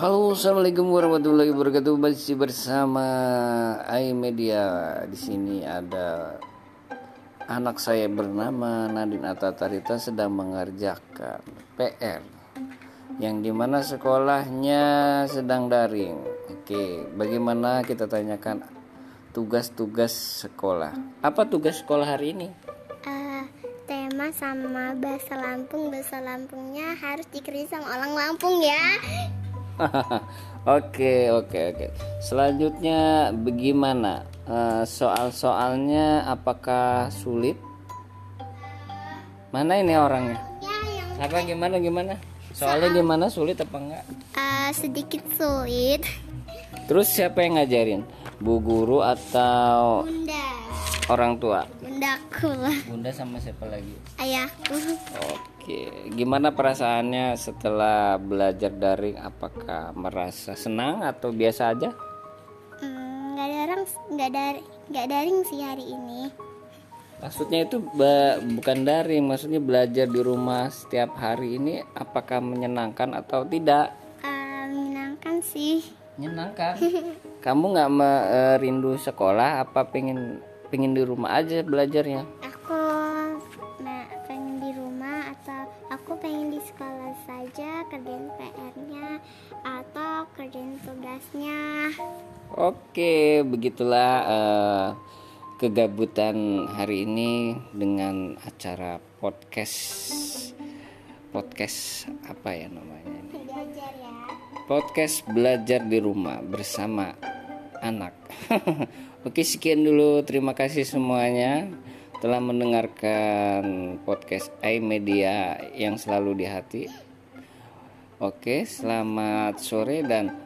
Halo, assalamualaikum warahmatullahi wabarakatuh. Masih bersama iMedia. Di sini ada anak saya bernama Nadine Atatarita sedang mengerjakan PR yang di mana sekolahnya sedang daring. Oke, bagaimana kita tanyakan tugas-tugas sekolah? Apa tugas sekolah hari ini? Eh, tema sama bahasa Lampung bahasa Lampungnya harus dikerjain sama orang Lampung ya Oke oke oke. Selanjutnya bagaimana uh, soal-soalnya? Apakah sulit? Mana ini orangnya? ya yang Apa gimana gimana? Soalnya gimana sulit apa enggak? eh, sedikit sulit Terus siapa yang ngajarin? Bu guru atau bunda orang tua? bundaku lah Bunda sama siapa lagi? ayahku Oke, gimana perasaannya setelah belajar daring? Apakah merasa senang atau biasa aja? Hmm, nggak daring nggak dari nggak daring sih hari ini Maksudnya itu bukan daring, maksudnya belajar di rumah setiap hari ini apakah menyenangkan atau tidak? Eh, menyenangkan sih Menyenangkan. Kamu nggak me- eh, rindu sekolah? Apa pengen pengen di rumah aja belajarnya? aku nah, pengen di rumah atau aku pengen di sekolah saja kerjain PR-nya atau kerjain tugasnya Oke, begitulah eh, kegabutan hari ini dengan acara podcast podcast apa ya namanya ini? belajar ya podcast belajar di rumah bersama anak. Oke, sekian dulu. Terima kasih semuanya telah mendengarkan podcast iMedia yang selalu di hati. Oke, selamat sore dan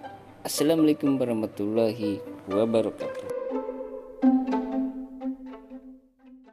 assalamualaikum warahmatullahi wabarakatuh.